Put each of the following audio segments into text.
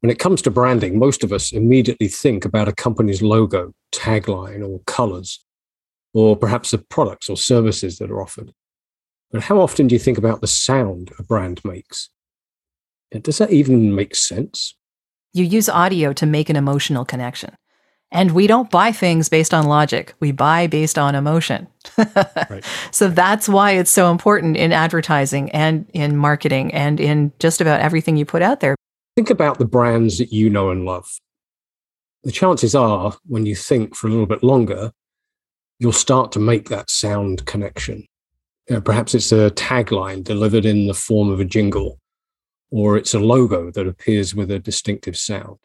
When it comes to branding, most of us immediately think about a company's logo, tagline, or colors, or perhaps the products or services that are offered. But how often do you think about the sound a brand makes? And does that even make sense? You use audio to make an emotional connection. And we don't buy things based on logic. We buy based on emotion. right. So that's why it's so important in advertising and in marketing and in just about everything you put out there. Think about the brands that you know and love. The chances are, when you think for a little bit longer, you'll start to make that sound connection. You know, perhaps it's a tagline delivered in the form of a jingle, or it's a logo that appears with a distinctive sound.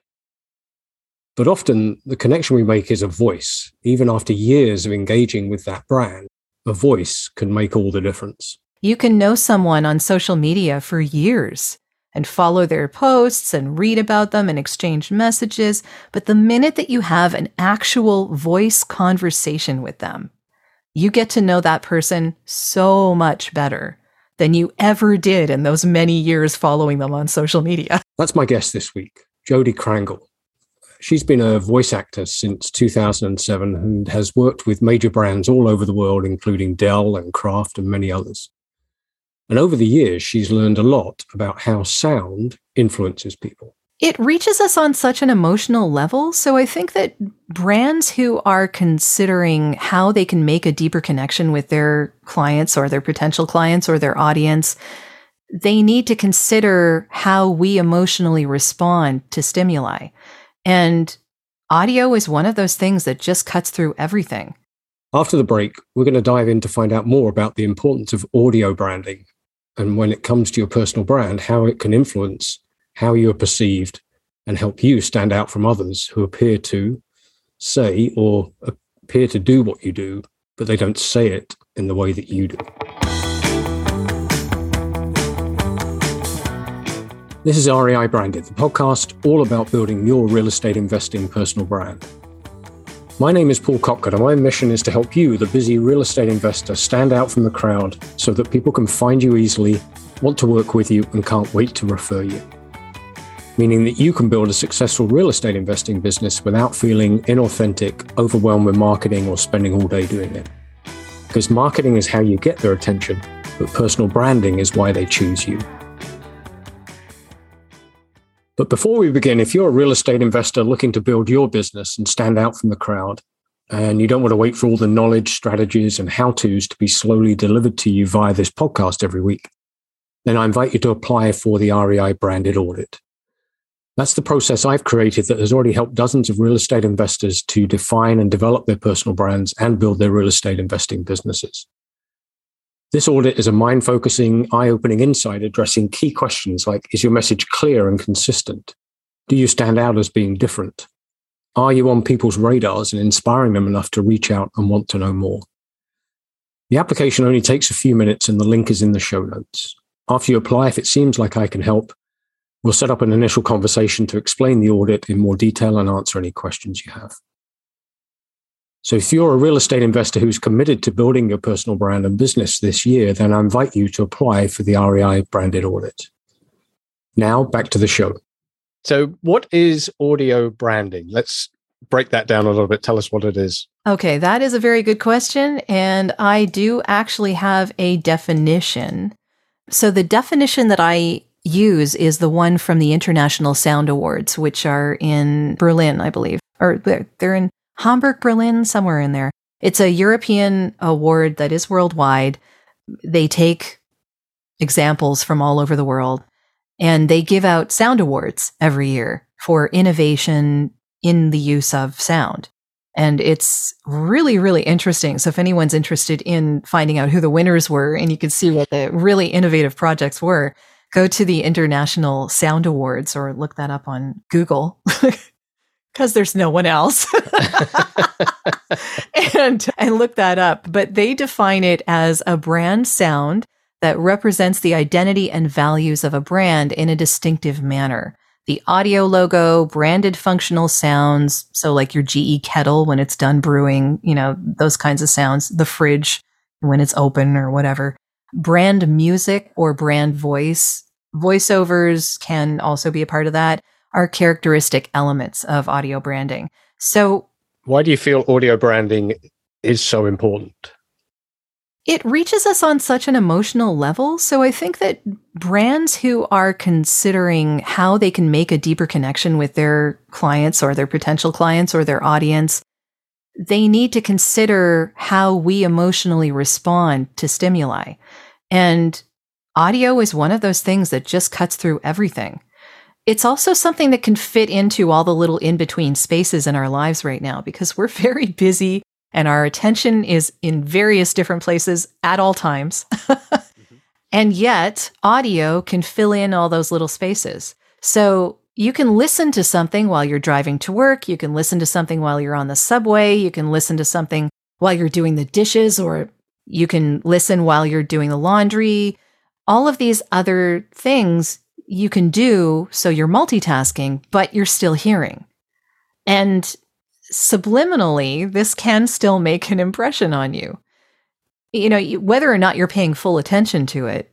But often the connection we make is a voice. Even after years of engaging with that brand, a voice can make all the difference. You can know someone on social media for years and follow their posts and read about them and exchange messages. But the minute that you have an actual voice conversation with them, you get to know that person so much better than you ever did in those many years following them on social media. That's my guest this week, Jodi Krangle. She's been a voice actor since 2007 and has worked with major brands all over the world, including Dell and Kraft and many others. And over the years, she's learned a lot about how sound influences people. It reaches us on such an emotional level. So I think that brands who are considering how they can make a deeper connection with their clients or their potential clients or their audience, they need to consider how we emotionally respond to stimuli. And audio is one of those things that just cuts through everything. After the break, we're going to dive in to find out more about the importance of audio branding and when it comes to your personal brand, how it can influence how you are perceived and help you stand out from others who appear to say or appear to do what you do, but they don't say it in the way that you do. This is REI Branded, the podcast all about building your real estate investing personal brand. My name is Paul Copcutt, and my mission is to help you, the busy real estate investor, stand out from the crowd so that people can find you easily, want to work with you, and can't wait to refer you. Meaning that you can build a successful real estate investing business without feeling inauthentic, overwhelmed with marketing, or spending all day doing it. Because marketing is how you get their attention, but personal branding is why they choose you. But before we begin, if you're a real estate investor looking to build your business and stand out from the crowd, and you don't want to wait for all the knowledge, strategies, and how to's to be slowly delivered to you via this podcast every week, then I invite you to apply for the REI branded audit. That's the process I've created that has already helped dozens of real estate investors to define and develop their personal brands and build their real estate investing businesses. This audit is a mind focusing, eye opening insight addressing key questions like Is your message clear and consistent? Do you stand out as being different? Are you on people's radars and inspiring them enough to reach out and want to know more? The application only takes a few minutes and the link is in the show notes. After you apply, if it seems like I can help, we'll set up an initial conversation to explain the audit in more detail and answer any questions you have. So if you're a real estate investor who's committed to building your personal brand and business this year, then I invite you to apply for the REI branded audit. Now back to the show. So what is audio branding? Let's break that down a little bit. Tell us what it is. Okay, that is a very good question. And I do actually have a definition. So the definition that I use is the one from the International Sound Awards, which are in Berlin, I believe, or they're in Hamburg, Berlin, somewhere in there. It's a European award that is worldwide. They take examples from all over the world and they give out sound awards every year for innovation in the use of sound. And it's really, really interesting. So if anyone's interested in finding out who the winners were and you can see what the really innovative projects were, go to the International Sound Awards or look that up on Google. because there's no one else. and I looked that up, but they define it as a brand sound that represents the identity and values of a brand in a distinctive manner. The audio logo, branded functional sounds, so like your GE kettle when it's done brewing, you know, those kinds of sounds, the fridge when it's open or whatever. Brand music or brand voice. Voiceovers can also be a part of that are characteristic elements of audio branding. So, why do you feel audio branding is so important? It reaches us on such an emotional level. So I think that brands who are considering how they can make a deeper connection with their clients or their potential clients or their audience, they need to consider how we emotionally respond to stimuli. And audio is one of those things that just cuts through everything. It's also something that can fit into all the little in between spaces in our lives right now because we're very busy and our attention is in various different places at all times. mm-hmm. And yet, audio can fill in all those little spaces. So you can listen to something while you're driving to work. You can listen to something while you're on the subway. You can listen to something while you're doing the dishes, or you can listen while you're doing the laundry. All of these other things you can do so you're multitasking, but you're still hearing. And subliminally, this can still make an impression on you. You know, whether or not you're paying full attention to it,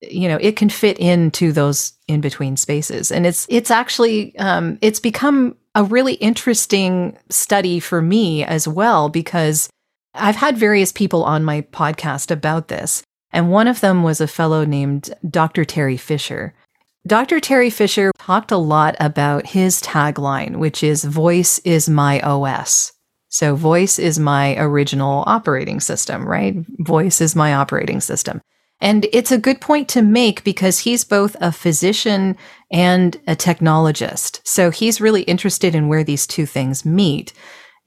you know, it can fit into those in between spaces. And it's, it's actually, um, it's become a really interesting study for me as well, because I've had various people on my podcast about this. And one of them was a fellow named Dr. Teri Fisher. Dr. Teri Fisher talked a lot about his tagline, which is Voice is my OS. So, voice is my original operating system, right? Voice is my operating system. And it's a good point to make because he's both a physician and a technologist. So, he's really interested in where these two things meet.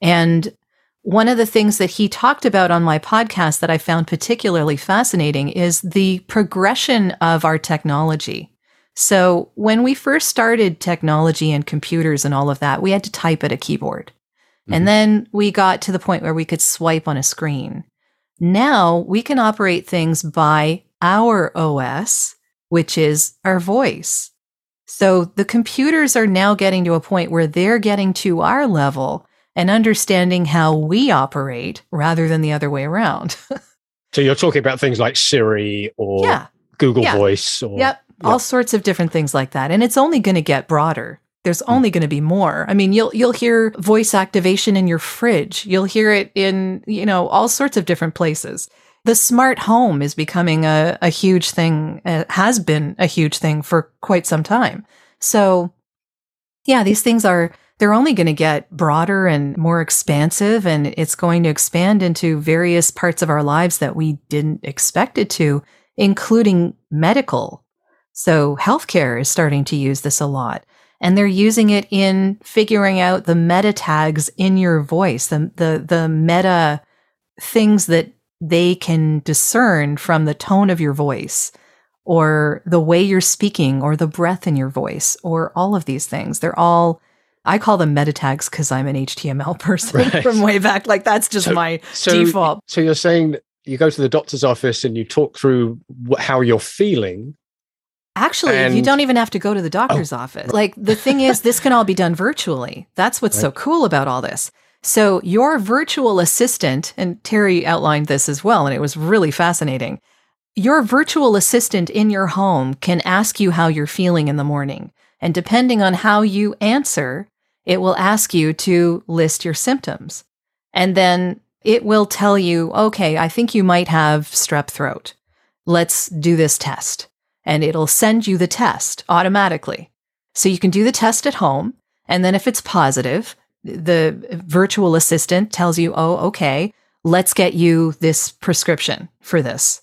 And one of the things that he talked about on my podcast that I found particularly fascinating is the progression of our technology. So when we first started technology and computers and all of that, we had to type at a keyboard. Mm-hmm. And then we got to the point where we could swipe on a screen. Now we can operate things by our OS, which is our voice. So the computers are now getting to a point where they're getting to our level and understanding how we operate rather than the other way around. so you're talking about things like Siri or yeah. Google yeah. Voice or Yep all sorts of different things like that. And it's only going to get broader. There's hmm. only going to be more. I mean, you'll you'll hear voice activation in your fridge. You'll hear it in, you know, all sorts of different places. The smart home is becoming a, a huge thing, uh, has been a huge thing for quite some time. So, yeah, these things are, they're only going to get broader and more expansive, and it's going to expand into various parts of our lives that we didn't expect it to, including medical so healthcare is starting to use this a lot. And they're using it in figuring out the meta tags in your voice, the, the, the meta things that they can discern from the tone of your voice or the way you're speaking or the breath in your voice or all of these things. They're all, I call them meta tags because I'm an HTML person right. from way back. Like that's just so, my so, default. So you're saying you go to the doctor's office and you talk through how you're feeling Actually, and, you don't even have to go to the oh. doctor's oh, office. Like the thing is, this can all be done virtually. That's what's right. so cool about all this. So, your virtual assistant, and Teri outlined this as well, and it was really fascinating. Your virtual assistant in your home can ask you how you're feeling in the morning. And depending on how you answer, it will ask you to list your symptoms. And then it will tell you, okay, I think you might have strep throat. Let's do this test and it'll send you the test automatically. So you can do the test at home. And then if it's positive, the virtual assistant tells you, oh, okay, let's get you this prescription for this.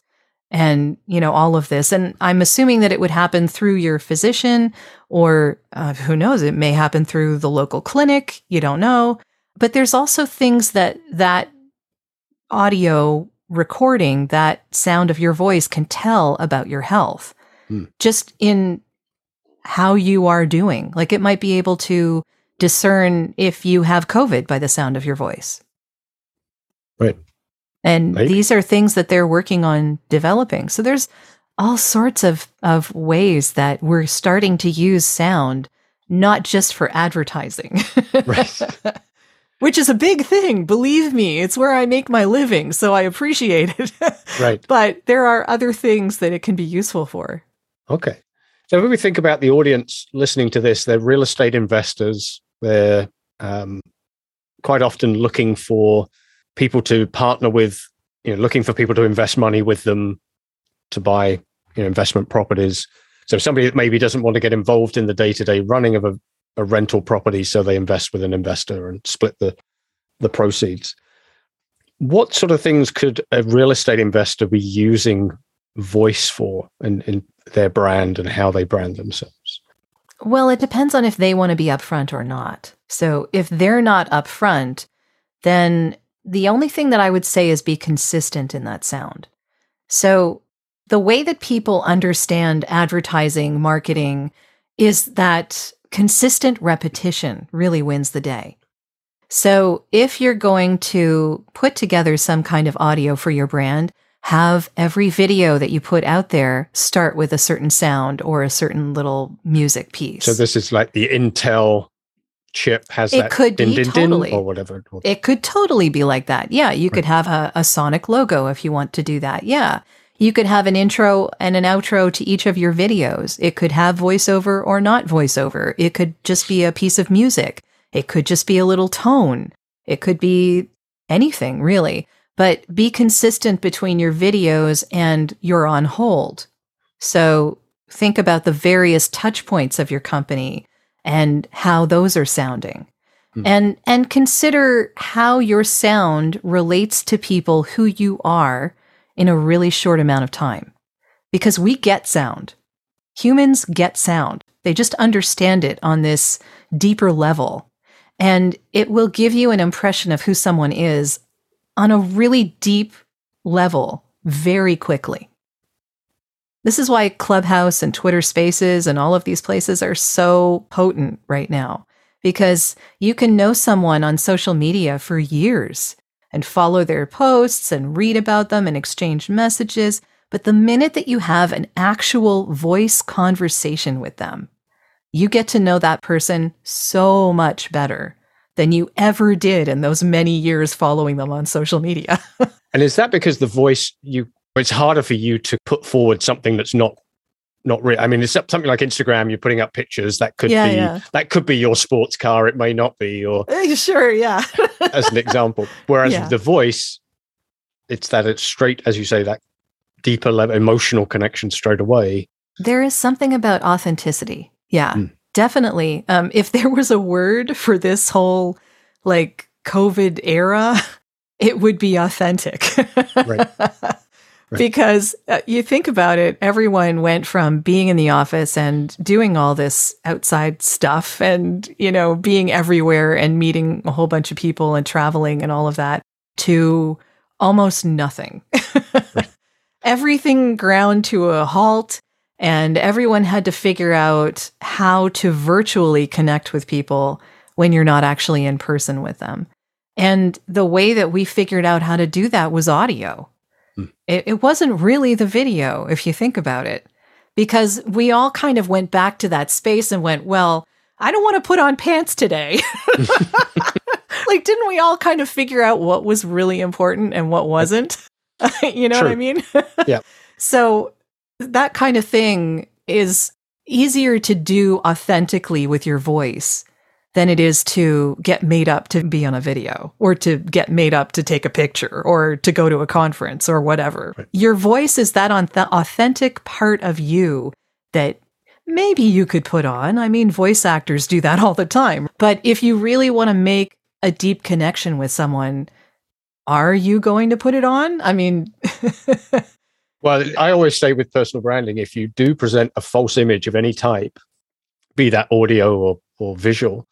And, you know, all of this. And I'm assuming that it would happen through your physician or uh, who knows, it may happen through the local clinic. You don't know. But there's also things that that audio recording, that sound of your voice can tell about your health mm. just in how you are doing. Like it might be able to discern if you have COVID by the sound of your voice. Right. And right. these are things that they're working on developing. So there's all sorts of, of ways that we're starting to use sound, not just for advertising. right. Which is a big thing. Believe me, it's where I make my living. So I appreciate it. right. But there are other things that it can be useful for. Okay. So when we think about the audience listening to this, they're real estate investors. They're um, quite often looking for people to partner with, you know, looking for people to invest money with them to buy, you know, investment properties. So somebody that maybe doesn't want to get involved in the day-to-day running of a, a rental property, so they invest with an investor and split the the proceeds. What sort of things could a real estate investor be using voice for in their brand and how they brand themselves? Well, it depends on if they want to be upfront or not. So if they're not upfront, then the only thing that I would say is be consistent in that sound. So the way that people understand advertising, marketing is that consistent repetition really wins the day. So if you're going to put together some kind of audio for your brand, have every video that you put out there start with a certain sound or a certain little music piece. So this is like the Intel chip has it that could din, be din, totally. din or whatever. It could totally be like that. Yeah, you could have a, a sonic logo if you want to do that. Yeah. You could have an intro and an outro to each of your videos. It could have voiceover or not voiceover. It could just be a piece of music. It could just be a little tone. It could be anything, really but be consistent between your videos and your on hold. So think about the various touch points of your company and how those are sounding. Hmm. And and consider how your sound relates to people who you are in a really short amount of time. Because we get sound. Humans get sound. They just understand it on this deeper level. And it will give you an impression of who someone is on a really deep level very quickly. This is why Clubhouse and Twitter Spaces and all of these places are so potent right now, because you can know someone on social media for years and follow their posts and read about them and exchange messages. But the minute that you have an actual voice conversation with them, you get to know that person so much better than you ever did in those many years following them on social media. and is that because the voice you it's harder for you to put forward something that's not not real. I mean, it's something like Instagram. You're putting up pictures that could yeah, be yeah. that could be your sports car. It may not be, or sure, yeah. as an example. Whereas Yeah. the voice, it's that it's straight, as you say, that deeper level emotional connection straight away. There is something about authenticity. Yeah, Mm. Definitely. Um, if there was a word for this whole like COVID era, it would be authentic. Right. Because uh, you think about it, everyone went from being in the office and doing all this outside stuff and, you know, being everywhere and meeting a whole bunch of people and traveling and all of that to almost nothing. Everything ground to a halt and everyone had to figure out how to virtually connect with people when you're not actually in person with them. And the way that we figured out how to do that was audio. Hmm. It, it wasn't really the video, if you think about it, because we all kind of went back to that space and went, well, I don't want to put on pants today. like, didn't we all kind of figure out what was really important and what wasn't? you know what I mean? Yeah. So that kind of thing is easier to do authentically with your voice than it is to get made up to be on a video or to get made up to take a picture or to go to a conference or whatever. Right. Your voice is that auth- authentic part of you that maybe you could put on. I mean, voice actors do that all the time. But if you really want to make a deep connection with someone, are you going to put it on? I mean, Well, I always say with personal branding, if you do present a false image of any type, be that audio or, or visual,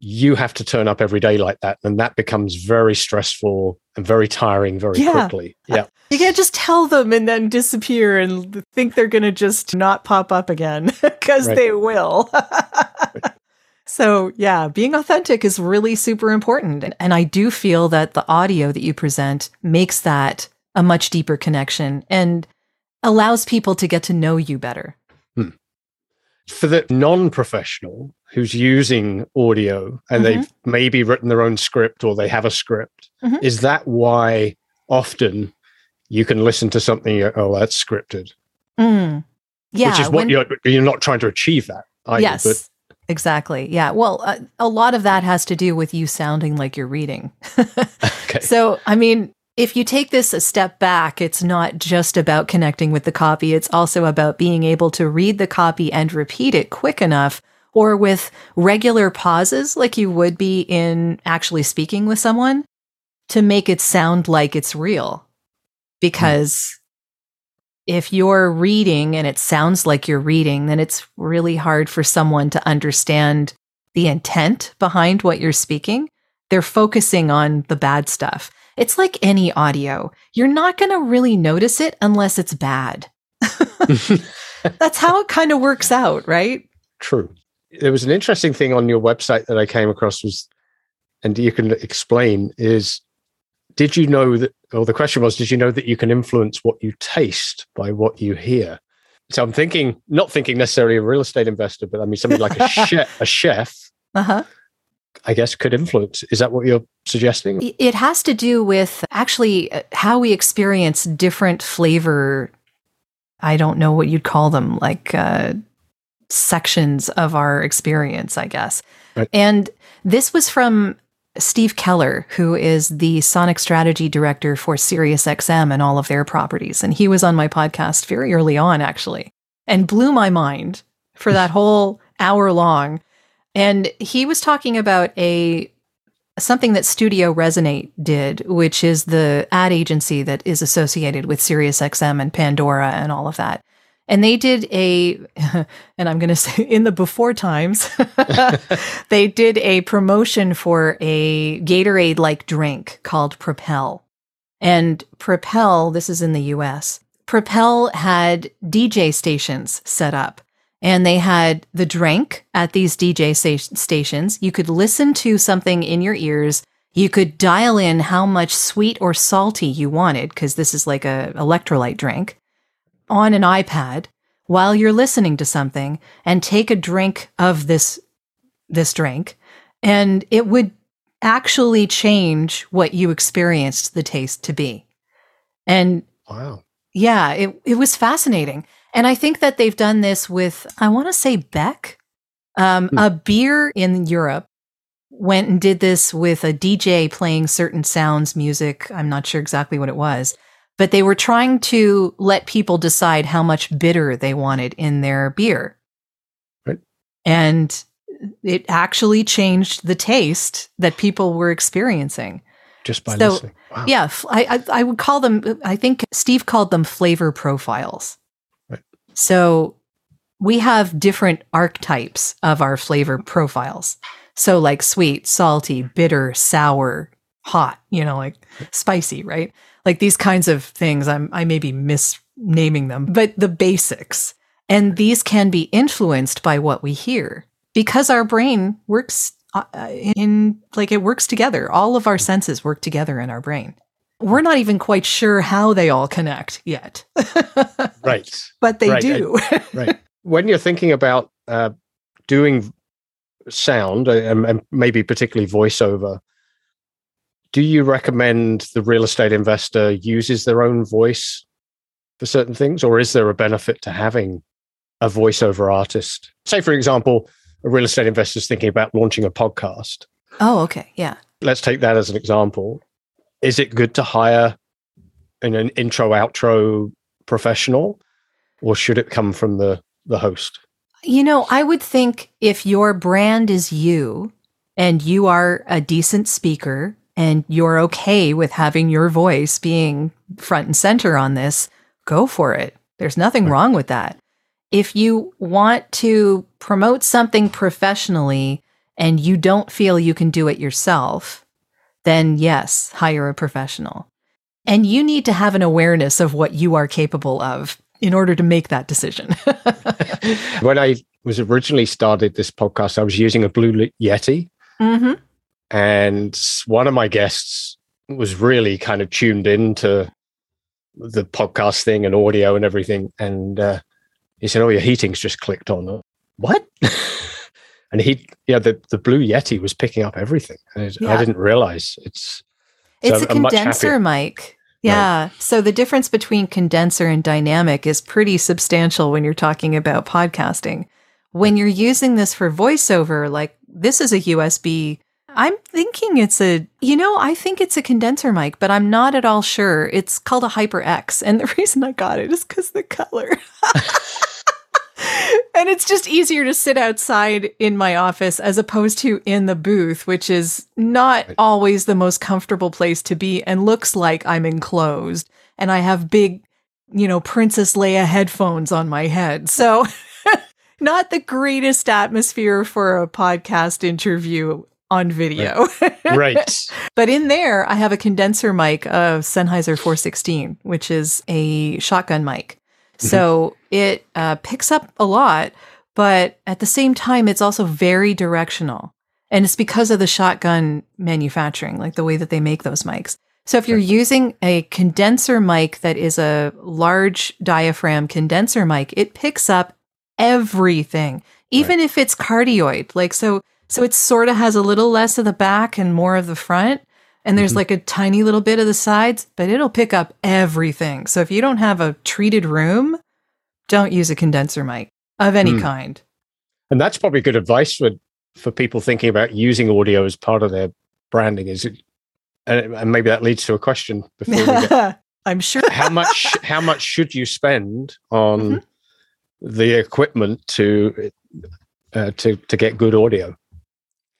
you have to turn up every day like that. And that becomes very stressful and very tiring very Yeah. quickly. Uh, yeah. You can't just tell them and then disappear and think they're going to just not pop up again because Right. they will. so, yeah, being authentic is really super important. And I do feel that the audio that you present makes that a much deeper connection and allows people to get to know you better. For the non professional who's using audio and Mhm. they've maybe written their own script or they have a script, Mhm. is that why often you can listen to something, oh, that's scripted? Mm. Yeah. Which is what when- you're you're not trying to achieve that. Either, yes. But Exactly. Yeah. Well, uh, a lot of that has to do with you sounding like you're reading. okay. So, I mean, if you take this a step back, it's not just about connecting with the copy, it's also about being able to read the copy and repeat it quick enough or with regular pauses, like you would be in actually speaking with someone, to make it sound like it's real. Because if you're reading and it sounds like you're reading, then it's really hard for someone to understand the intent behind what you're speaking. They're focusing on the bad stuff. It's like any audio. You're not going to really notice it unless it's bad. That's how it kind of works out, right? True. There was an interesting thing on your website that I came across was, and you can explain is, did you know that, or the question was, did you know that you can influence what you taste by what you hear? So I'm thinking, not thinking necessarily a real estate investor, but I mean something like a chef, a chef, Uh huh. I guess, could influence. Is that what you're suggesting? It has to do with actually uh, how we experience different flavor. I don't know what you'd call them, like uh, sections of our experience, I guess. Right. And this was from Steve Keller, who is the sonic strategy director for SiriusXM and all of their properties. And he was on my podcast very early on, actually, and blew my mind for that whole hour long. And he was talking about a something that Studio Resonate did, which is the ad agency that is associated with SiriusXM and Pandora and all of that. And they did a, and I'm going to say in the before times, they did a promotion for a Gatorade like drink called Propel. And Propel, this is in the US, Propel had DJ stations set up and they had the drink at these DJ stations. You could listen to something in your ears. You could dial in how much sweet or salty you wanted, because this is like a electrolyte drink, on an iPad while you're listening to something, and take a drink of this this drink, and it would actually change what you experienced the taste to be. And Wow. yeah, it, it was fascinating. And I think that they've done this with, I want to say Beck, um, Hmm. a beer in Europe went and did this with a DJ playing certain sounds, music. I'm not sure exactly what it was, but they were trying to let people decide how much bitter they wanted in their beer. Right. And it actually changed the taste that people were experiencing. Just by So, listening. Wow. Yeah, I I would call them. I think Steve called them flavor profiles. So we have different archetypes of our flavor profiles. So like sweet, salty, bitter, sour, hot. You know, like spicy, right? Like these kinds of things. I'm I may be misnaming them, but the basics. And these can be influenced by what we hear because our brain works uh, in like it works together. All of our senses work together in our brain. We're not even quite sure how they all connect yet, Right. but they Right, do. right. When you're thinking about uh, doing sound uh, and, and maybe particularly voiceover, do you recommend the real estate investor uses their own voice for certain things, or is there a benefit to having a voiceover artist? Say, for example, a real estate investor is thinking about launching a podcast. oh, okay. Yeah. Let's take that as an example. Is it good to hire an, an intro outro professional, or should it come from the the host? You know, I would think if your brand is you and you are a decent speaker and you're okay with having your voice being front and center on this, go for it. There's nothing Right. wrong with that. If you want to promote something professionally and you don't feel you can do it yourself, then yes, hire a professional. And you need to have an awareness of what you are capable of in order to make that decision. when I was originally started this podcast, I was using a Blue Yeti, hmm and one of my guests was really kind of tuned into the podcast thing and audio and everything. And uh, he said, "Oh, your heating's just clicked on." What? and he, yeah, the the Blue Yeti was picking up everything. And it- I didn't realize it's. so It's a I'm condenser mic. Yeah. Right. So the difference between condenser and dynamic is pretty substantial when you're talking about podcasting. When you're using this for voiceover, like this is a USB. I'm thinking it's a, you know, I think it's a condenser mic, but I'm not at all sure. It's called a HyperX. And the reason I got it is because the color. and it's just easier to sit outside in my office as opposed to in the booth, which is not always the most comfortable place to be and looks like I'm enclosed. And I have big, you know, Princess Leia headphones on my head. So, not the greatest atmosphere for a podcast interview on video. Right. right. but in there, I have a condenser mic of Sennheiser 416, which is a shotgun mic. Mm-hmm. So it uh, picks up a lot, but at the same time, it's also very directional. And it's because of the shotgun manufacturing, like the way that they make those mics. So if you're using a condenser mic that is a large diaphragm condenser mic, it picks up everything, even right. if it's cardioid. Like so, so it sort of has a little less of the back and more of the front. And there's mm-hmm. like a tiny little bit of the sides, but it'll pick up everything. So if you don't have a treated room, don't use a condenser mic of any mm. kind. And that's probably good advice for for people thinking about using audio as part of their branding. Is it, and maybe that leads to a question before we get, I'm sure. how much how much should you spend on mm-hmm. the equipment to uh, to to get good audio?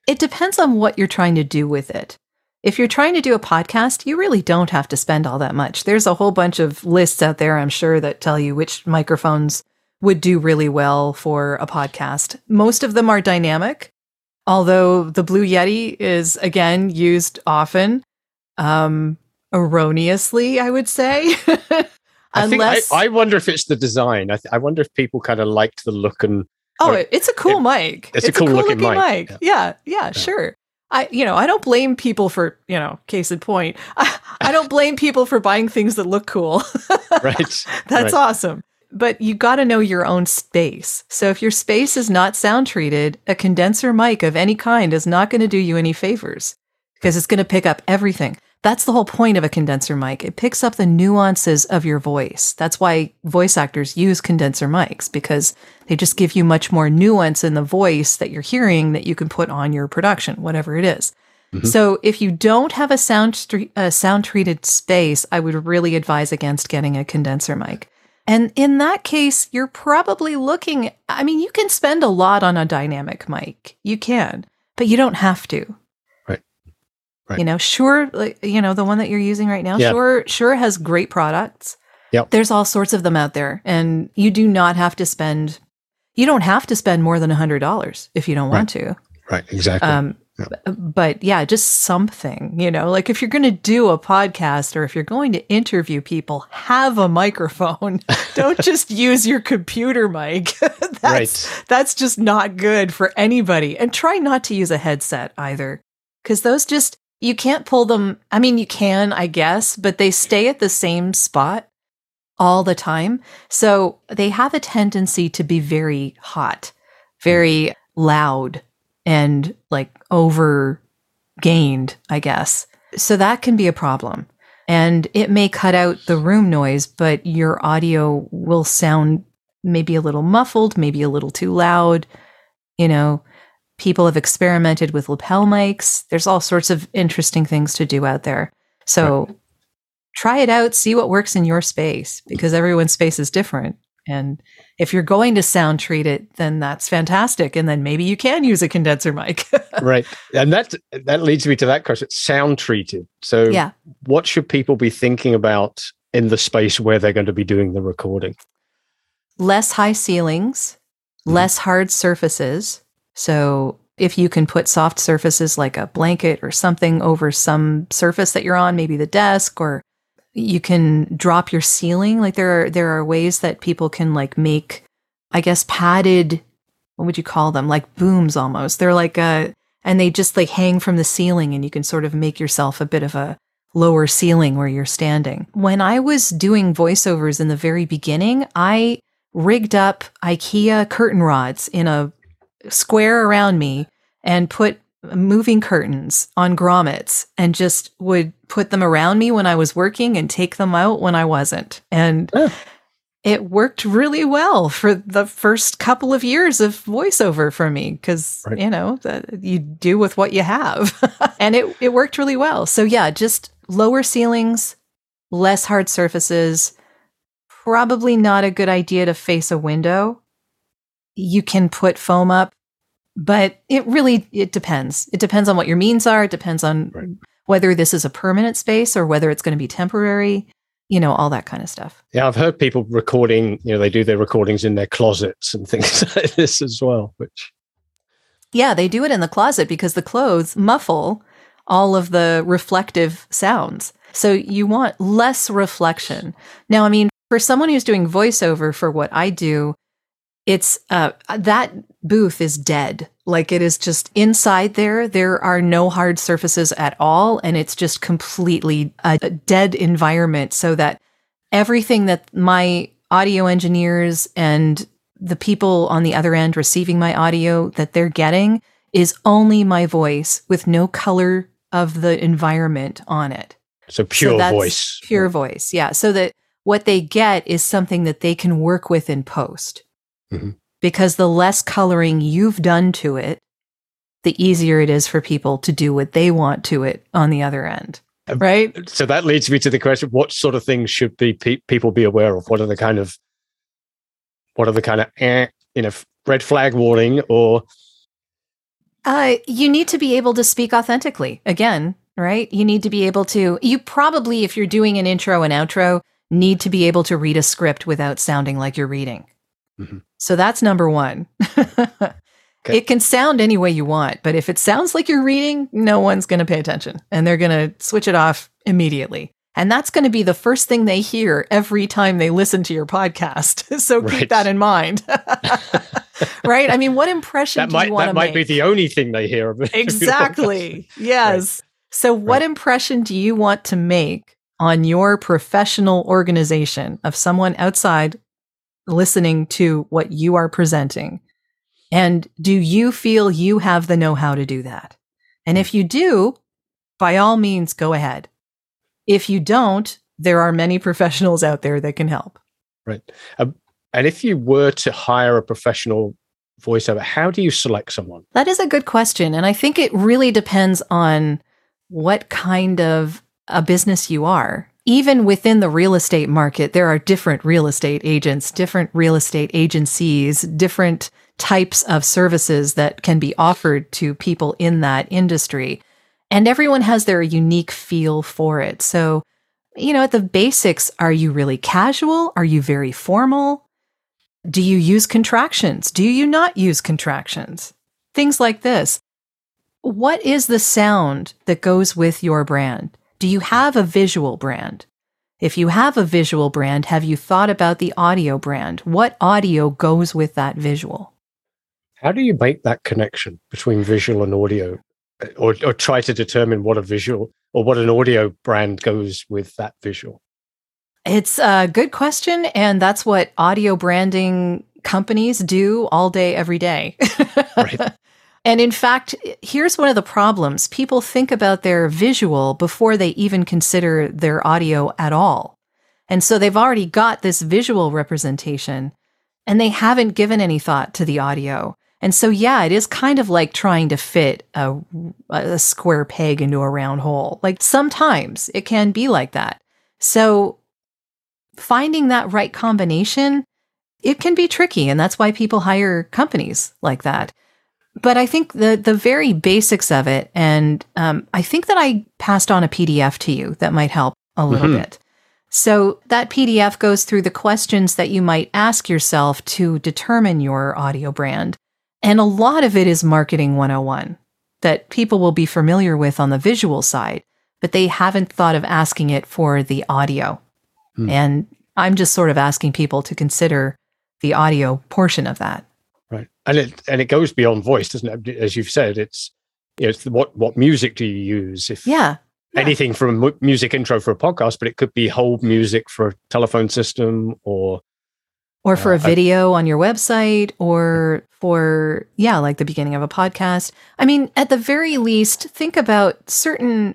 It depends on what you're trying to do with it. If you're trying to do a podcast, you really don't have to spend all that much. There's a whole bunch of lists out there, I'm sure, that tell you which microphones would do really well for a podcast. Most of them are dynamic, although the Blue Yeti is, again, used often, um, erroneously, I would say. Unless I, I, wonder if it's the design. I, th- I wonder if people kind of liked the look and. Oh, it's a cool it, mic. It's, it's, a cool, a cool looking, looking mic. mic. Yeah. Yeah, yeah, sure. I, you know, I don't blame people for, you know, case in point, I, I don't blame people for buying things that look cool. right. That's right. awesome. But you got to know your own space. So if your space is not sound treated, a condenser mic of any kind is not going to do you any favors because it's going to pick up everything. That's the whole point of a condenser mic. It picks up the nuances of your voice. That's why voice actors use condenser mics because they just give you much more nuance in the voice that you're hearing that you can put on your production, whatever it is. Mm-hmm. So if you don't have a sound a sound treated space, I would really advise against getting a condenser mic. And in that case, you're probably looking I mean, you can spend a lot on a dynamic mic. You can, but you don't have to. Right. You know, sure, like, you know, the one that you're using right now, yeah. sure, Shure has great products. Yep. There's all sorts of them out there. And you do not have to spend, you don't have to spend more than a hundred dollars if you don't right. want to. Right. Exactly. Um, But yeah, just something, you know, like if you're going to do a podcast or if you're going to interview people, have a microphone. don't just use your computer mic. that's, right. That's just not good for anybody. And try not to use a headset either. Cause those just, you can't pull them. I mean, you can, I guess, but they stay at the same spot all the time. So they have a tendency to be very hot, very loud, and like over gained, I guess. So that can be a problem. And it may cut out the room noise, but your audio will sound maybe a little muffled, maybe a little too loud. You know, People have experimented with lapel mics. There's all sorts of interesting things to do out there. So right. try it out, see what works in your space because everyone's space is different. And if you're going to sound treat it, then that's fantastic. And then maybe you can use a condenser mic. right. And that that leads me to that question. Sound treated. So yeah. what should people be thinking about in the space where they're going to be doing the recording? Less high ceilings, mm-hmm. less hard surfaces, so if you can put soft surfaces like a blanket or something over some surface that you're on, maybe the desk, or you can drop your ceiling. Like there are there are ways that people can like make, I guess, padded. What would you call them? Like booms almost. They're like a, uh, and they just like hang from the ceiling, and you can sort of make yourself a bit of a lower ceiling where you're standing. When I was doing voiceovers in the very beginning, I rigged up IKEA curtain rods in a square around me and put moving curtains on grommets and just would put them around me when I was working and take them out when I wasn't. And oh. it worked really well for the first couple of years of voiceover for me because, right. you know, you do with what you have. and it, it worked really well. So, yeah, just lower ceilings, less hard surfaces. Probably not a good idea to face a window. You can put foam up but it really it depends. It depends on what your means are. It depends on right. whether this is a permanent space or whether it's going to be temporary you know all that kind of stuff. Yeah i've heard people recording you know they do their recordings in their closets and things like this as well which yeah they do it in the closet because the clothes muffle all of the reflective sounds. So you want less reflection. Now i mean for someone who's doing voiceover for what i do it's uh, that booth is dead. Like it is just inside there. There are no hard surfaces at all. And it's just completely a, dead environment so that everything that my audio engineers and the people on the other end receiving my audio that they're getting is only my voice with no color of the environment on it. So pure so voice. Pure voice. Yeah. So that what they get is something that they can work with in post. Mm-hmm. Because the less coloring you've done to it, the easier it is for people to do what they want to it on the other end. Um, right. So that leads me to the question: What sort of things should be pe- people be aware of? What are the kind of what are the kind of eh, you know red flag warning or? Uh, you need to be able to speak authentically. Again, right? You need to be able to. You probably, if you're doing an intro and outro, need to be able to read a script without sounding like you're reading. Mm-hmm. So that's number one. okay. It can sound any way you want, but if it sounds like you're reading, no one's going to pay attention and they're going to switch it off immediately. And that's going to be the first thing they hear every time they listen to your podcast. so right. keep that in mind. right? I mean, what impression that do might, you want to make? That might be the only thing they hear. exactly. yes. Right. So, what right. impression do you want to make on your professional organization of someone outside listening to what you are presenting? And do you feel you have the know how to do that? And if you do, by all means, go ahead. If you don't, there are many professionals out there that can help. Right. Um, and if you were to hire a professional voiceover, how do you select someone? That is a good question. And I think it really depends on what kind of a business you are even within the real estate market, there are different real estate agents, different real estate agencies, different types of services that can be offered to people in that industry. And everyone has their unique feel for it. So, you know, at the basics, are you really casual? Are you very formal? Do you use contractions? Do you not use contractions? Things like this. What is the sound that goes with your brand? Do you have a visual brand? If you have a visual brand, have you thought about the audio brand? What audio goes with that visual? How do you make that connection between visual and audio? Or, or try to determine what a visual or what an audio brand goes with that visual? It's a good question. And that's what audio branding companies do all day, every day. right. And in fact, here's one of the problems people think about their visual before they even consider their audio at all. And so they've already got this visual representation and they haven't given any thought to the audio. And so, yeah, it is kind of like trying to fit a, a square peg into a round hole. Like sometimes it can be like that. So, finding that right combination, it can be tricky. And that's why people hire companies like that but I think the the very basics of it, and um, I think that I passed on a PDF to you that might help a little mm-hmm. bit. So that PDF goes through the questions that you might ask yourself to determine your audio brand, and a lot of it is marketing 101 that people will be familiar with on the visual side, but they haven't thought of asking it for the audio. Mm. And I'm just sort of asking people to consider the audio portion of that right. And it and it goes beyond voice doesn't it? As you've said it's you know, it's what what music do you use? If yeah, yeah. anything from a music intro for a podcast but it could be whole music for a telephone system or or for Uh, a I- video on your website or for yeah like the beginning of a podcast. I mean at the very least think about certain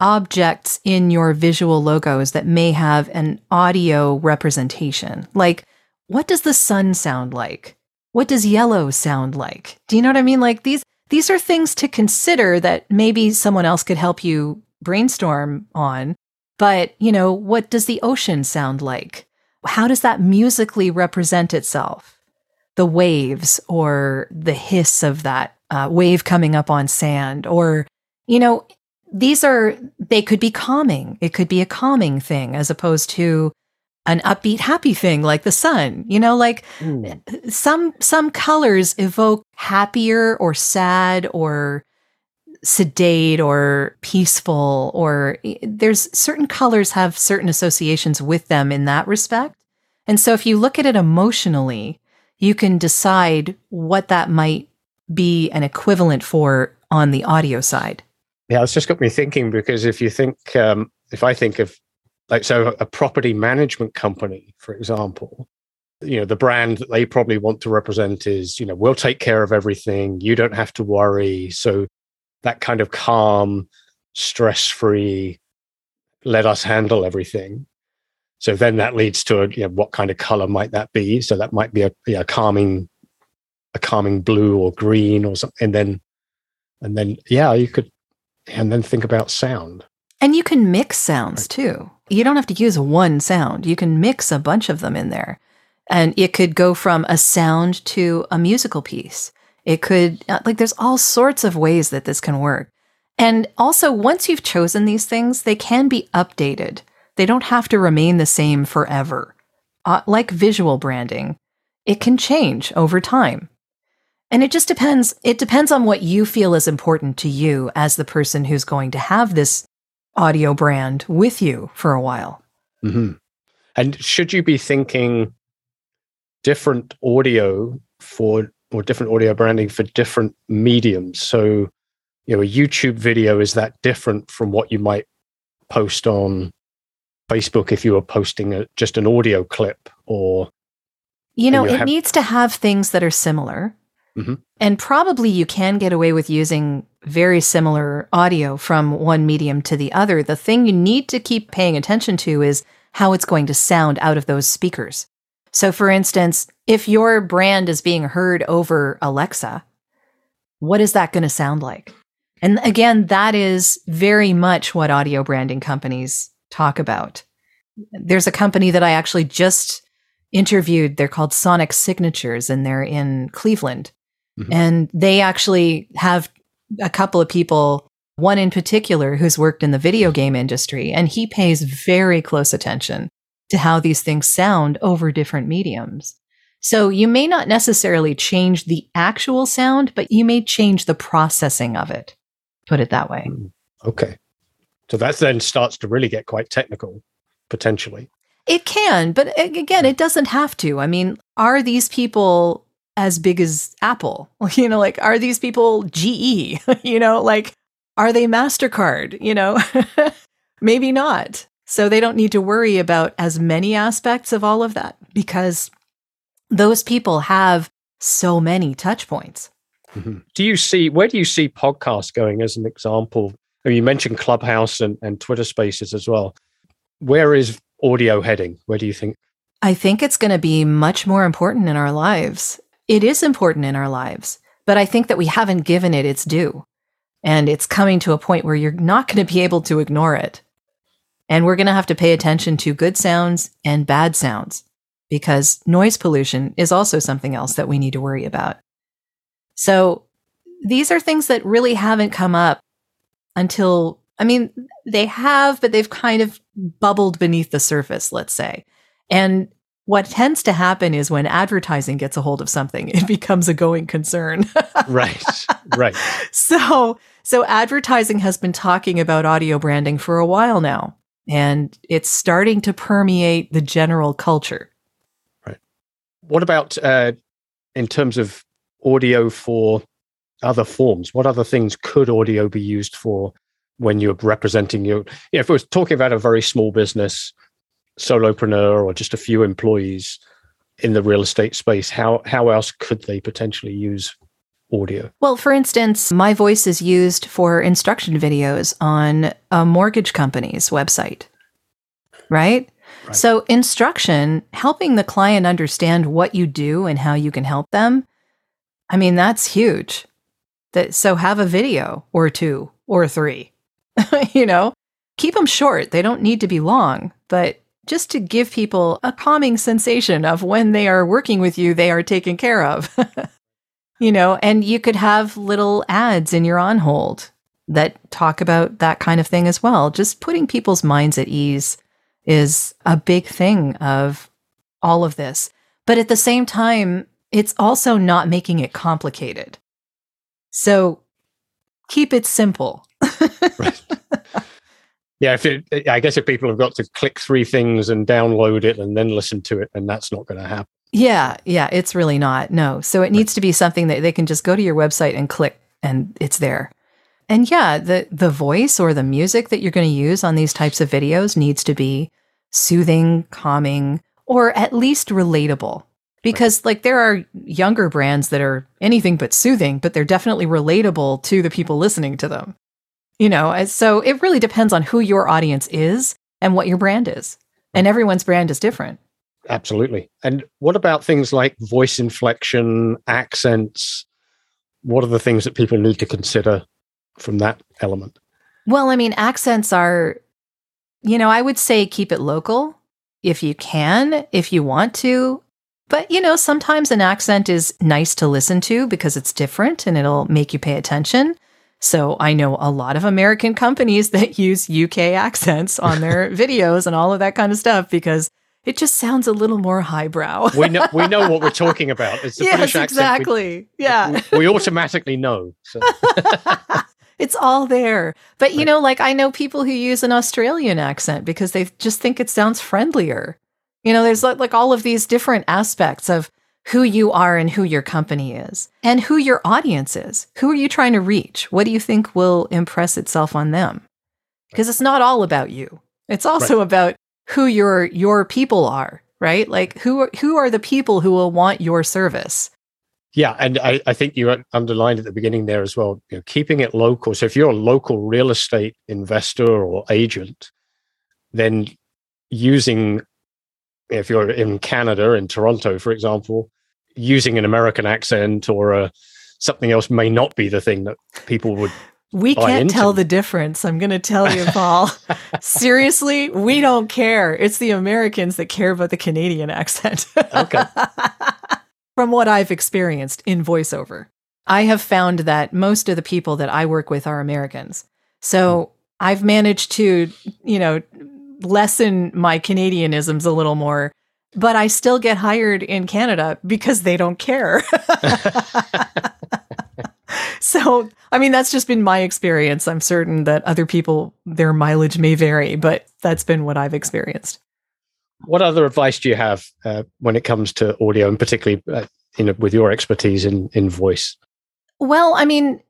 objects in your visual logos that may have an audio representation. Like what does the sun sound like what does yellow sound like do you know what i mean like these these are things to consider that maybe someone else could help you brainstorm on but you know what does the ocean sound like how does that musically represent itself? The waves or the hiss of that uh, wave coming up on sand, or, you know, these are, they could be calming. It could be a calming thing as opposed to an upbeat, happy thing like the sun, you know, like some, some colors evoke happier or sad or sedate or peaceful or there's certain colors have certain associations with them in that respect. And so if you look at it emotionally, you can decide what that might be an equivalent for on the audio side. Yeah, it's just got me thinking because if you think, um, if I think of like, so a property management company, for example, you know, the brand that they probably want to represent is, you know, we'll take care of everything. You don't have to worry. So that kind of calm, stress free, let us handle everything. So then that leads to a, you know, what kind of color might that be? So that might be a, a calming, a calming blue or green or something. And then, and then, yeah, you could, and then think about sound. And you can mix sounds too. You don't have to use one sound. You can mix a bunch of them in there. And it could go from a sound to a musical piece. It could, uh, like, there's all sorts of ways that this can work. And also, once you've chosen these things, they can be updated. They don't have to remain the same forever. Uh, like visual branding, it can change over time. And it just depends. It depends on what you feel is important to you as the person who's going to have this audio brand with you for a while. Mm-hmm. And should you be thinking different audio for or different audio branding for different mediums? So, you know, a YouTube video is that different from what you might post on Facebook if you were posting a, just an audio clip or You know, it have- needs to have things that are similar. Mhm. And probably you can get away with using very similar audio from one medium to the other. The thing you need to keep paying attention to is how it's going to sound out of those speakers. So, for instance, if your brand is being heard over Alexa, what is that going to sound like? And again, that is very much what audio branding companies talk about. There's a company that I actually just interviewed. They're called Sonic Signatures and they're in Cleveland. Mhm. And they actually have a couple of people, one in particular who's worked in the video game industry, and he pays very close attention to how these things sound over different mediums. So you may not necessarily change the actual sound, but you may change the processing of it. Put it that way. Hmm. okay. So that then starts to really get quite technical potentially. It can, but again, it doesn't have to. I mean, are these people as big as Apple? You know, like, are these people GE? you know, like, are they MasterCard? You know, maybe not. So they don't need to worry about as many aspects of all of that because those people have so many touch points. Mhm. Do you see where do you see podcasts going as an example? I mean, you mentioned Clubhouse and, and Twitter Spaces as well. Where is audio heading? Where do you think? I think it's going to be much more important in our lives. It is important in our lives, but I think that we haven't given it its due. And it's coming to a point where you're not going to be able to ignore it. And we're going to have to pay attention to good sounds and bad sounds because noise pollution is also something else that we need to worry about. So these are things that really haven't come up until, I mean, they have, but they've kind of bubbled beneath the surface, let's say. And what tends to happen is when advertising gets a hold of something, it becomes a going concern. Right, right. so, so advertising has been talking about audio branding for a while now, and it's starting to permeate the general culture. Right. What about uh, in terms of audio for other forms? What other things could audio be used for when you're representing your? Yeah, if we're talking about a very small business, solopreneur, or just a few employees, in the real estate space, how how else could they potentially use audio? Well, for instance, my voice is used for instruction videos on a mortgage company's website. Right? right? So, instruction, helping the client understand what you do and how you can help them. I mean, that's huge. That so have a video or two or three. you know, keep them short. They don't need to be long, but just to give people a calming sensation of when they are working with you, they are taken care of. you know, and you could have little ads in your on hold that talk about that kind of thing as well. Just putting people's minds at ease is a big thing of all of this. But at the same time, it's also not making it complicated. So keep it simple. right. Yeah, if it, I guess if people have got to click three things and download it and then listen to it, then that's not going to happen. Yeah, yeah, it's really not. No. So it needs to be something that they can just go to your website and click and it's there. And yeah, the the voice or the music that you're going to use on these types of videos needs to be soothing, calming, or at least relatable. Because right. like there are younger brands that are anything but soothing, but they're definitely relatable to the people listening to them. You know, so it really depends on who your audience is and what your brand is. And everyone's brand is different. Absolutely. And what about things like voice inflection, accents? What are the things that people need to consider from that element? Well, I mean, accents are, you know, I would say keep it local if you can, if you want to. But, you know, sometimes an accent is nice to listen to because it's different and it'll make you pay attention. So I know a lot of American companies that use UK accents on their videos and all of that kind of stuff because it just sounds a little more highbrow. we know we know what we're talking about. It's the yes, British accent. exactly. We, yeah, we, we, automatically know. So. it's all there. But you know, like I know people who use an Australian accent because they just think it sounds friendlier. You know, there's like, like all of these different aspects of who you are and who your company is and who your audience is. Who are you trying to reach? What do you think will impress itself on them? Because it's not all about you. It's also right. about who your your people are, right? Like who who are the people who will want your service? Yeah, and I, I think you underlined at the beginning there as well. You know, keeping it local. So if you're a local real estate investor or agent, then using if you're in Canada, in Toronto, for example, using an American accent or a, something else may not be the thing that people would. We can't into. tell the difference. I'm going to tell you, Paul. Seriously, we don't care. It's the Americans that care about the Canadian accent. okay. From what I've experienced in voiceover, I have found that most of the people that I work with are Americans. So hmm. I've managed to, you know, lessen my Canadianisms a little more but I still get hired in Canada because they don't care. so, I mean, that's just been my experience. I'm certain that other people, their mileage may vary, but that's been what I've experienced. What other advice do you have uh, when it comes to audio, and particularly, uh, you know, with your expertise in in voice? Well, I mean,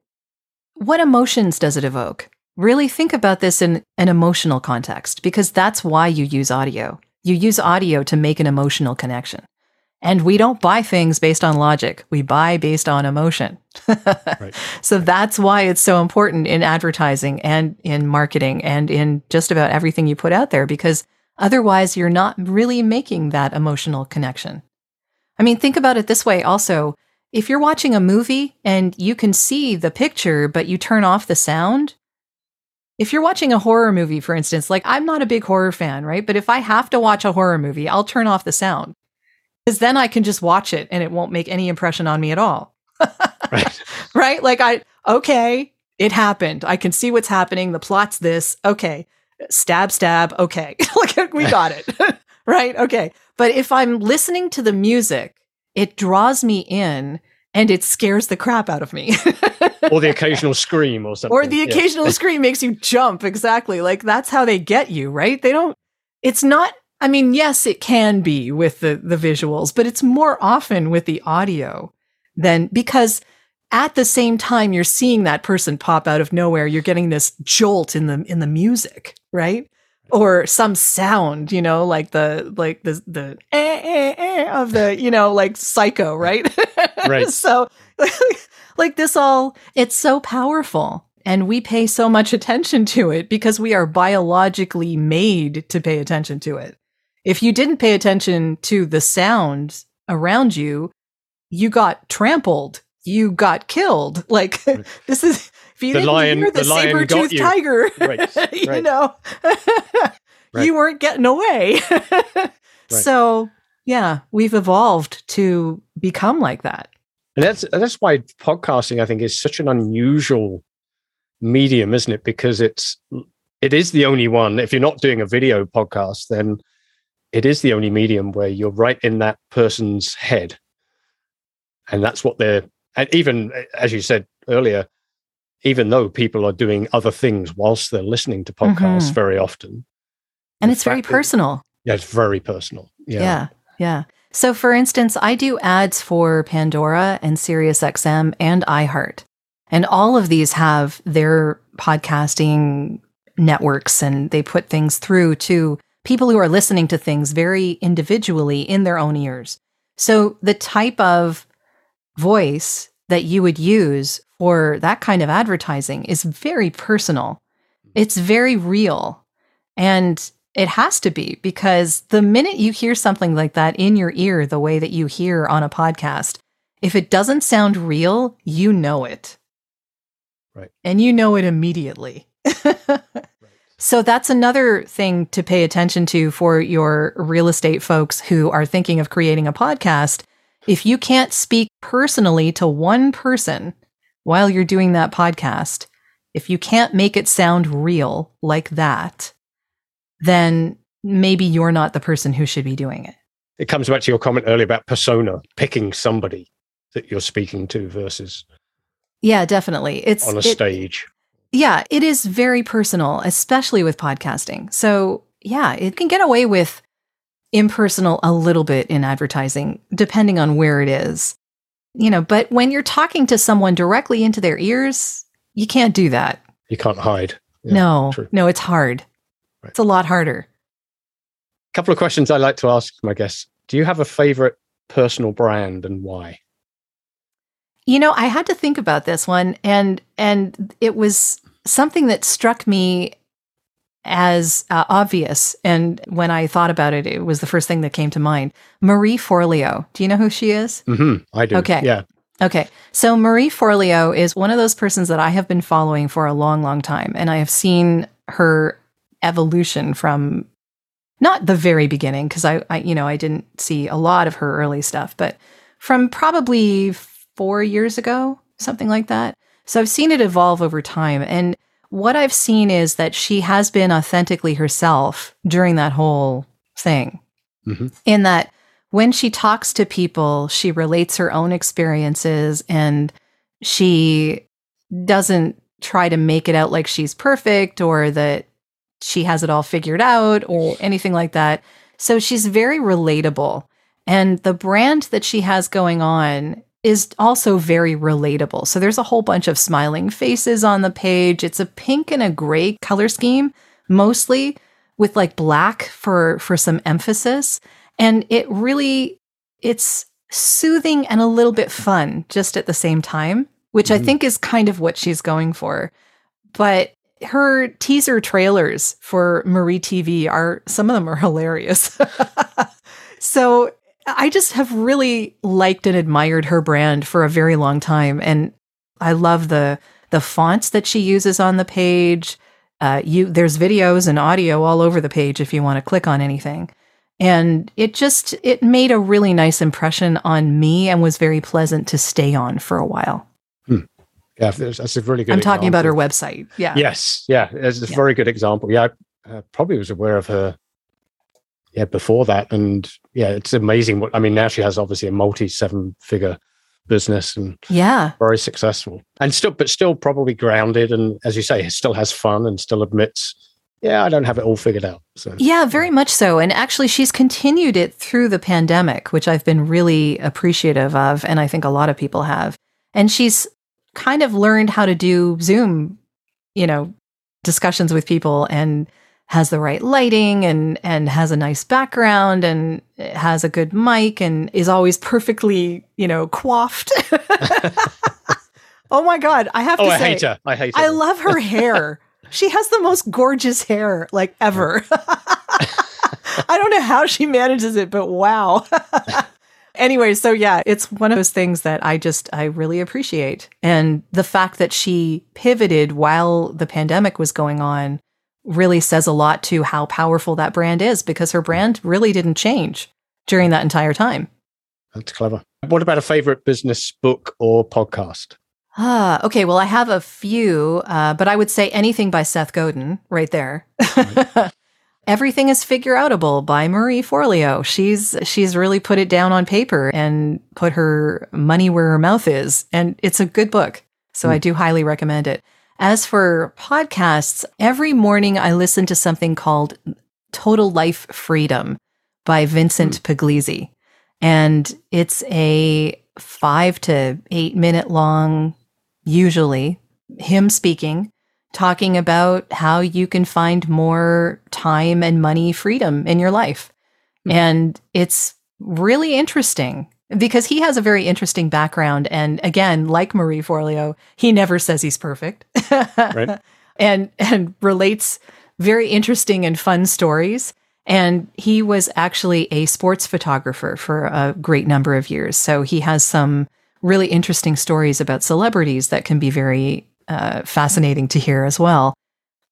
what emotions does it evoke? Really think about this in an emotional context because that's why you use audio. You use audio to make an emotional connection. And we don't buy things based on logic. We buy based on emotion. right. So that's why it's so important in advertising and in marketing and in just about everything you put out there, because otherwise you're not really making that emotional connection. I mean, think about it this way also. If you're watching a movie and you can see the picture, but you turn off the sound, if you're watching a horror movie, for instance, like I'm not a big horror fan, right? But if I have to watch a horror movie, I'll turn off the sound because then I can just watch it and it won't make any impression on me at all. right. right? Like I, okay, it happened. I can see what's happening. The plot's this. Okay. Stab, stab. Okay. like we got it. right. Okay. But if I'm listening to the music, it draws me in and it scares the crap out of me. or the occasional scream or something. Or the occasional yeah. scream makes you jump. Exactly. Like that's how they get you, right? They don't, it's not, I mean, yes, it can be with the, the visuals, but it's more often with the audio than because at the same time you're seeing that person pop out of nowhere, you're getting this jolt in the, in the music, right? or some sound, you know, like the like the the eh, eh, eh of the you know like psycho, right? Right. so like this all it's so powerful and we pay so much attention to it because we are biologically made to pay attention to it. If you didn't pay attention to the sounds around you, you got trampled, you got killed. Like this is if you The didn't lion- hear the, the saber-toothed tiger, Right, you know, Right. you weren't getting away. So yeah, we've evolved to become like that. And that's that's why podcasting, I think, is such an unusual medium, isn't it? Because it's it is the only one. If you're not doing a video podcast, then it is the only medium where you're right in that person's head, and that's what they're. And even as you said earlier, even though people are doing other things whilst they're listening to podcasts Mhm. very often, And it's very fact that- personal. yeah, it's very personal. Yeah, Yeah. Yeah. So for instance, I do ads for Pandora and SiriusXM and iHeart. And all of these have their podcasting networks and they put things through to people who are listening to things very individually in their own ears. So the type of voice that you would use for that kind of advertising is very personal. It's very real. And it has to be because the minute you hear something like that in your ear, the way that you hear on a podcast, if it doesn't sound real, you know it. Right. And you know it immediately. So that's another thing to pay attention to for your real estate folks who are thinking of creating a podcast. If you can't speak personally to one person while you're doing that podcast, if you can't make it sound real like that, then maybe you're not the person who should be doing it. it comes back to your comment earlier about persona, picking somebody that you're speaking to versus Yeah, definitely. It's on a it- stage. Yeah, it is very personal, especially with podcasting. So, yeah, it can get away with impersonal a little bit in advertising, depending on where it is. You know, but when you're talking to someone directly into their ears, you can't do that. You can't hide. Yeah, no, true. no, it's hard. Right. It's a lot harder. A couple of questions I like to ask my guests. Do you have a favorite personal brand and why? You know, I had to think about this one and and it was something that struck me as uh, obvious and when I thought about it it was the first thing that came to mind. Marie Forleo. Do you know who she is? hmm I do. Okay. Yeah. Okay. So Marie Forleo is one of those persons that I have been following for a long long time and I have seen her evolution from not the very beginning because I, I you know I didn't see a lot of her early stuff, but from probably four years ago, something like that. So I've seen it evolve over time. And what I've seen is that she has been authentically herself during that whole thing. Mhm. In that when she talks to people, she relates her own experiences and she doesn't try to make it out like she's perfect or that she has it all figured out or anything like that. So she's very relatable. And the brand that she has going on is also very relatable. So there's a whole bunch of smiling faces on the page. It's a pink and a gray color scheme, mostly with like black for for some emphasis. And it really it's soothing and a little bit fun just at the same time, which I Mhm. think is kind of what she's going for. But her teaser trailers for Marie TV are some of them are hilarious. so I just have really liked and admired her brand for a very long time, and I love the the fonts that she uses on the page. Uh, you there's videos and audio all over the page if you want to click on anything, and it just it made a really nice impression on me and was very pleasant to stay on for a while. Yeah. That's a really good I'm talking about her website. Yeah. Yes. Yeah. It's a Yeah. very good example. Yeah. I uh, probably was aware of her. Yeah. Before that. And yeah, it's amazing what, I mean, now she has obviously a multi seven figure business and Yeah. very successful and still, but still probably grounded. And as you say, still has fun and still admits, yeah, I don't have it all figured out. So Yeah, very much so. And actually, she's continued it through the pandemic, which I've been really appreciative of. And I think a lot of people have. And she's kind of learned how to do Zoom, you know, discussions with people and has the right lighting and and has a nice background and has a good mic and is always perfectly, you know, coiffed. oh my god, I have oh, to I say hate her. I hate her. I love her hair. she has the most gorgeous hair like ever. I don't know how she manages it, but wow. anyway, so yeah, it's one of those things that I just I really appreciate. And the fact that she pivoted while the pandemic was going on really says a lot to how powerful that brand is because her brand really didn't change during that entire time. That's clever. What about a favorite business book or podcast? Ah, okay. Well, I have a few, uh, but I would say anything by Seth Godin right there. Everything is figure outable by Marie Forleo. She's she's really put it down on paper and put her money where her mouth is, and it's a good book. So mm. I do highly recommend it. As for podcasts, every morning I listen to something called Total Life Freedom by Vincent mm. Puglisi. And it's a five to eight minute long, usually, him speaking talking about how you can find more time and money freedom in your life. Mm-hmm. And it's really interesting because he has a very interesting background. And again, like Marie Forleo, he never says he's perfect. right. And and relates very interesting and fun stories. And he was actually a sports photographer for a great number of years. So he has some really interesting stories about celebrities that can be very uh, fascinating to hear as well.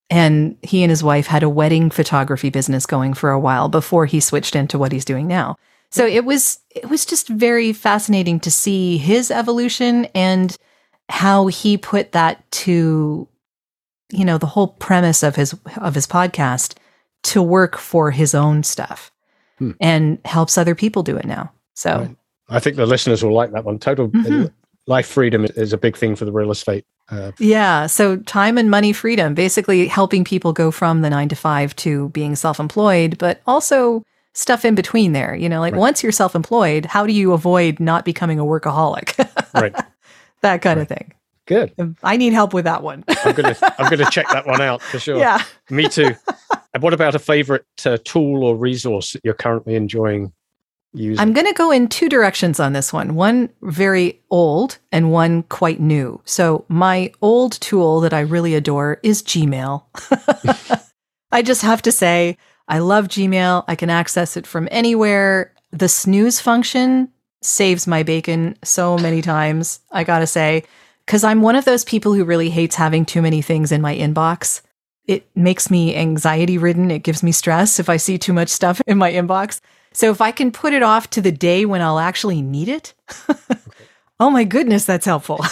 And he and his wife had a wedding photography business going for a while before he switched into what he's doing now. So it was it was just very fascinating to see his evolution and how he put that to you know the whole premise of his of his podcast to work for his own stuff hmm. and helps other people do it now. So right. I think the listeners will like that one. Total mm-hmm. Life freedom is a big thing for the real estate uh, yeah. So time and money freedom, basically helping people go from the nine to five to being self employed, but also stuff in between there. You know, like right. once you're self employed, how do you avoid not becoming a workaholic? right. that kind right. of thing. Good. I need help with that one. I'm gonna I'm gonna check that one out for sure. Yeah. Me too. and what about a favorite uh, tool or resource that you're currently enjoying using? I'm going to go in two directions on this one one very old and one quite new. So, my old tool that I really adore is Gmail. I just have to say, I love Gmail. I can access it from anywhere. The snooze function saves my bacon so many times, I got to say, because I'm one of those people who really hates having too many things in my inbox. It makes me anxiety ridden. It gives me stress if I see too much stuff in my inbox. So if I can put it off to the day when I'll actually need it, oh my goodness, that's helpful.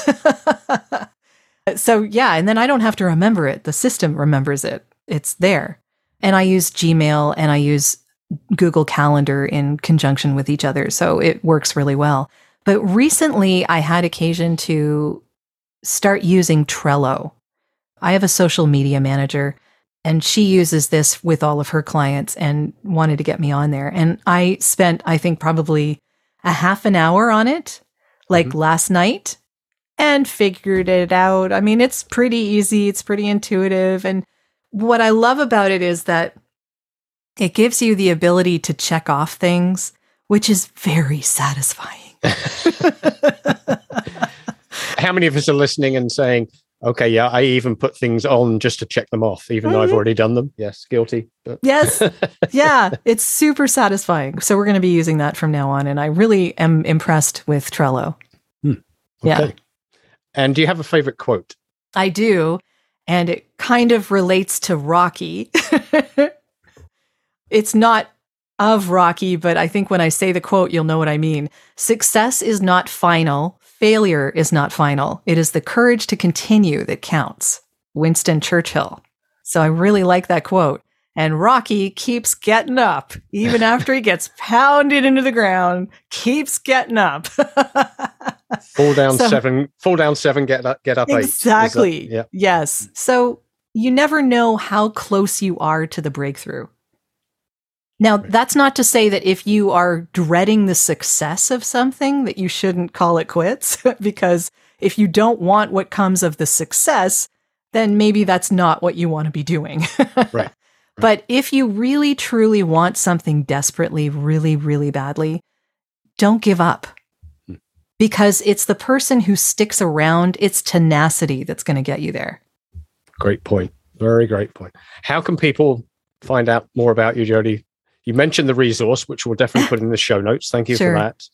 so yeah, and then I don't have to remember it. The system remembers it. It's there. And I use Gmail and I use Google Calendar in conjunction with each other. So it works really well. But recently I had occasion to start using Trello. I have a social media manager and she uses this with all of her clients and wanted to get me on there. And I spent, I think, probably a half an hour on it, like mm-hmm. last night, and figured it out. I mean, it's pretty easy, it's pretty intuitive. And what I love about it is that it gives you the ability to check off things, which is very satisfying. How many of us are listening and saying, Okay, yeah, I even put things on just to check them off, even mm-hmm. though I've mm-hmm. already done them. Yes, guilty. But. Yes, yeah, it's super satisfying. So we're going to be using that from now on, and I really am impressed with Trello. Hmm. Okay. Yeah. And do you have a favorite quote? I do, and it kind of relates to Rocky. it's not of Rocky, but I think when I say the quote, you'll know what I mean. Success is not final, failure is not final. It is the courage to continue that counts. Winston Churchill. So I really like that quote. And Rocky keeps getting up, even after he gets pounded into the ground, keeps getting up. fall down so, seven, fall down seven, get up, get up exactly. eight. Exactly. Yeah. Yes. So you never know how close you are to the breakthrough. Now, that's not to say that if you are dreading the success of something that you shouldn't call it quits because if you don't want what comes of the success, then maybe that's not what you want to be doing. right. But if you really truly want something desperately, really, really badly, don't give up Hmm. because it's the person who sticks around, it's tenacity that's going to get you there. Great point. Very great point. How can people find out more about you, Jody? You mentioned the resource, which we'll definitely put in the show notes. Thank you Sure. for that.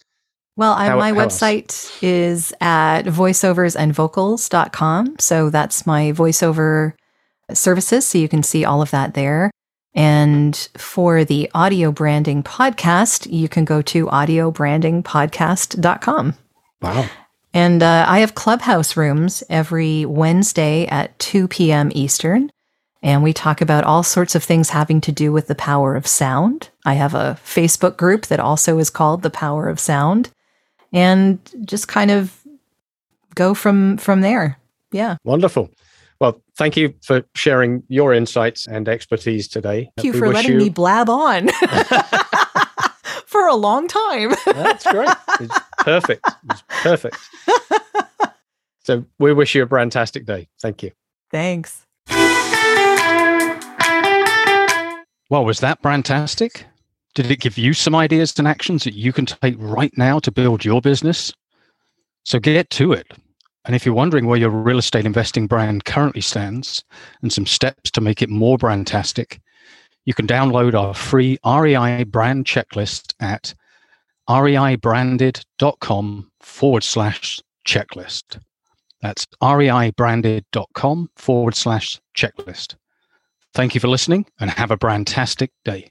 Well, I, How- my how else? website is at voiceoversandvocals.com. So that's my voiceover services. So you can see all of that there. And for the audio branding podcast, you can go to audiobrandingpodcast.com. Wow. And uh, I have clubhouse rooms every Wednesday at 2 p.m. Eastern. And we talk about all sorts of things having to do with the power of sound. I have a Facebook group that also is called The Power of Sound. And just kind of go from from there. Yeah. Wonderful. Well, thank you for sharing your insights and expertise today. Thank you We for letting me blab on for a long time. That's great. It's perfect. It's perfect. So we wish you a fantastic day. Thank you. Thanks. Well, was that fantastic? Did it give you some ideas and actions that you can take right now to build your business? So get to it. And if you're wondering where your real estate investing brand currently stands and some steps to make it more brandtastic, you can download our free REI brand checklist at reibranded.com forward slash checklist. That's reibranded.com forward slash checklist. Thank you for listening and have a brandtastic day.